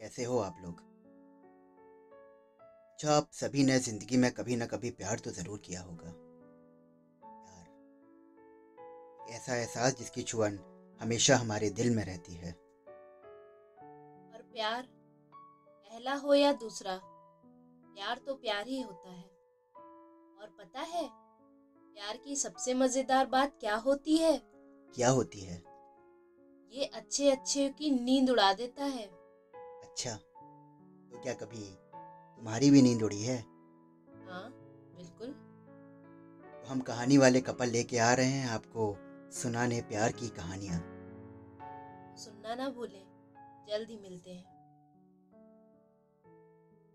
कैसे हो आप लोग? अच्छा आप सभी ने ज़िंदगी में कभी ना कभी प्यार तो ज़रूर किया होगा। प्यार ऐसा एहसास जिसकी छुअन हमेशा हमारे दिल में रहती है। और प्यार पहला हो या दूसरा प्यार तो प्यार ही होता है। और पता है प्यार की सबसे मज़ेदार बात क्या होती है? क्या होती है? ये अच्छे अच्छे की नींद उड़ा देता है। अच्छा तो क्या कभी तुम्हारी भी नींद उड़ी है? हाँ बिल्कुल। तो हम कहानी वाले कपल लेके आ रहे हैं आपको सुनाने प्यार की कहानियाँ। सुनना ना भूलें जल्द ही मिलते हैं।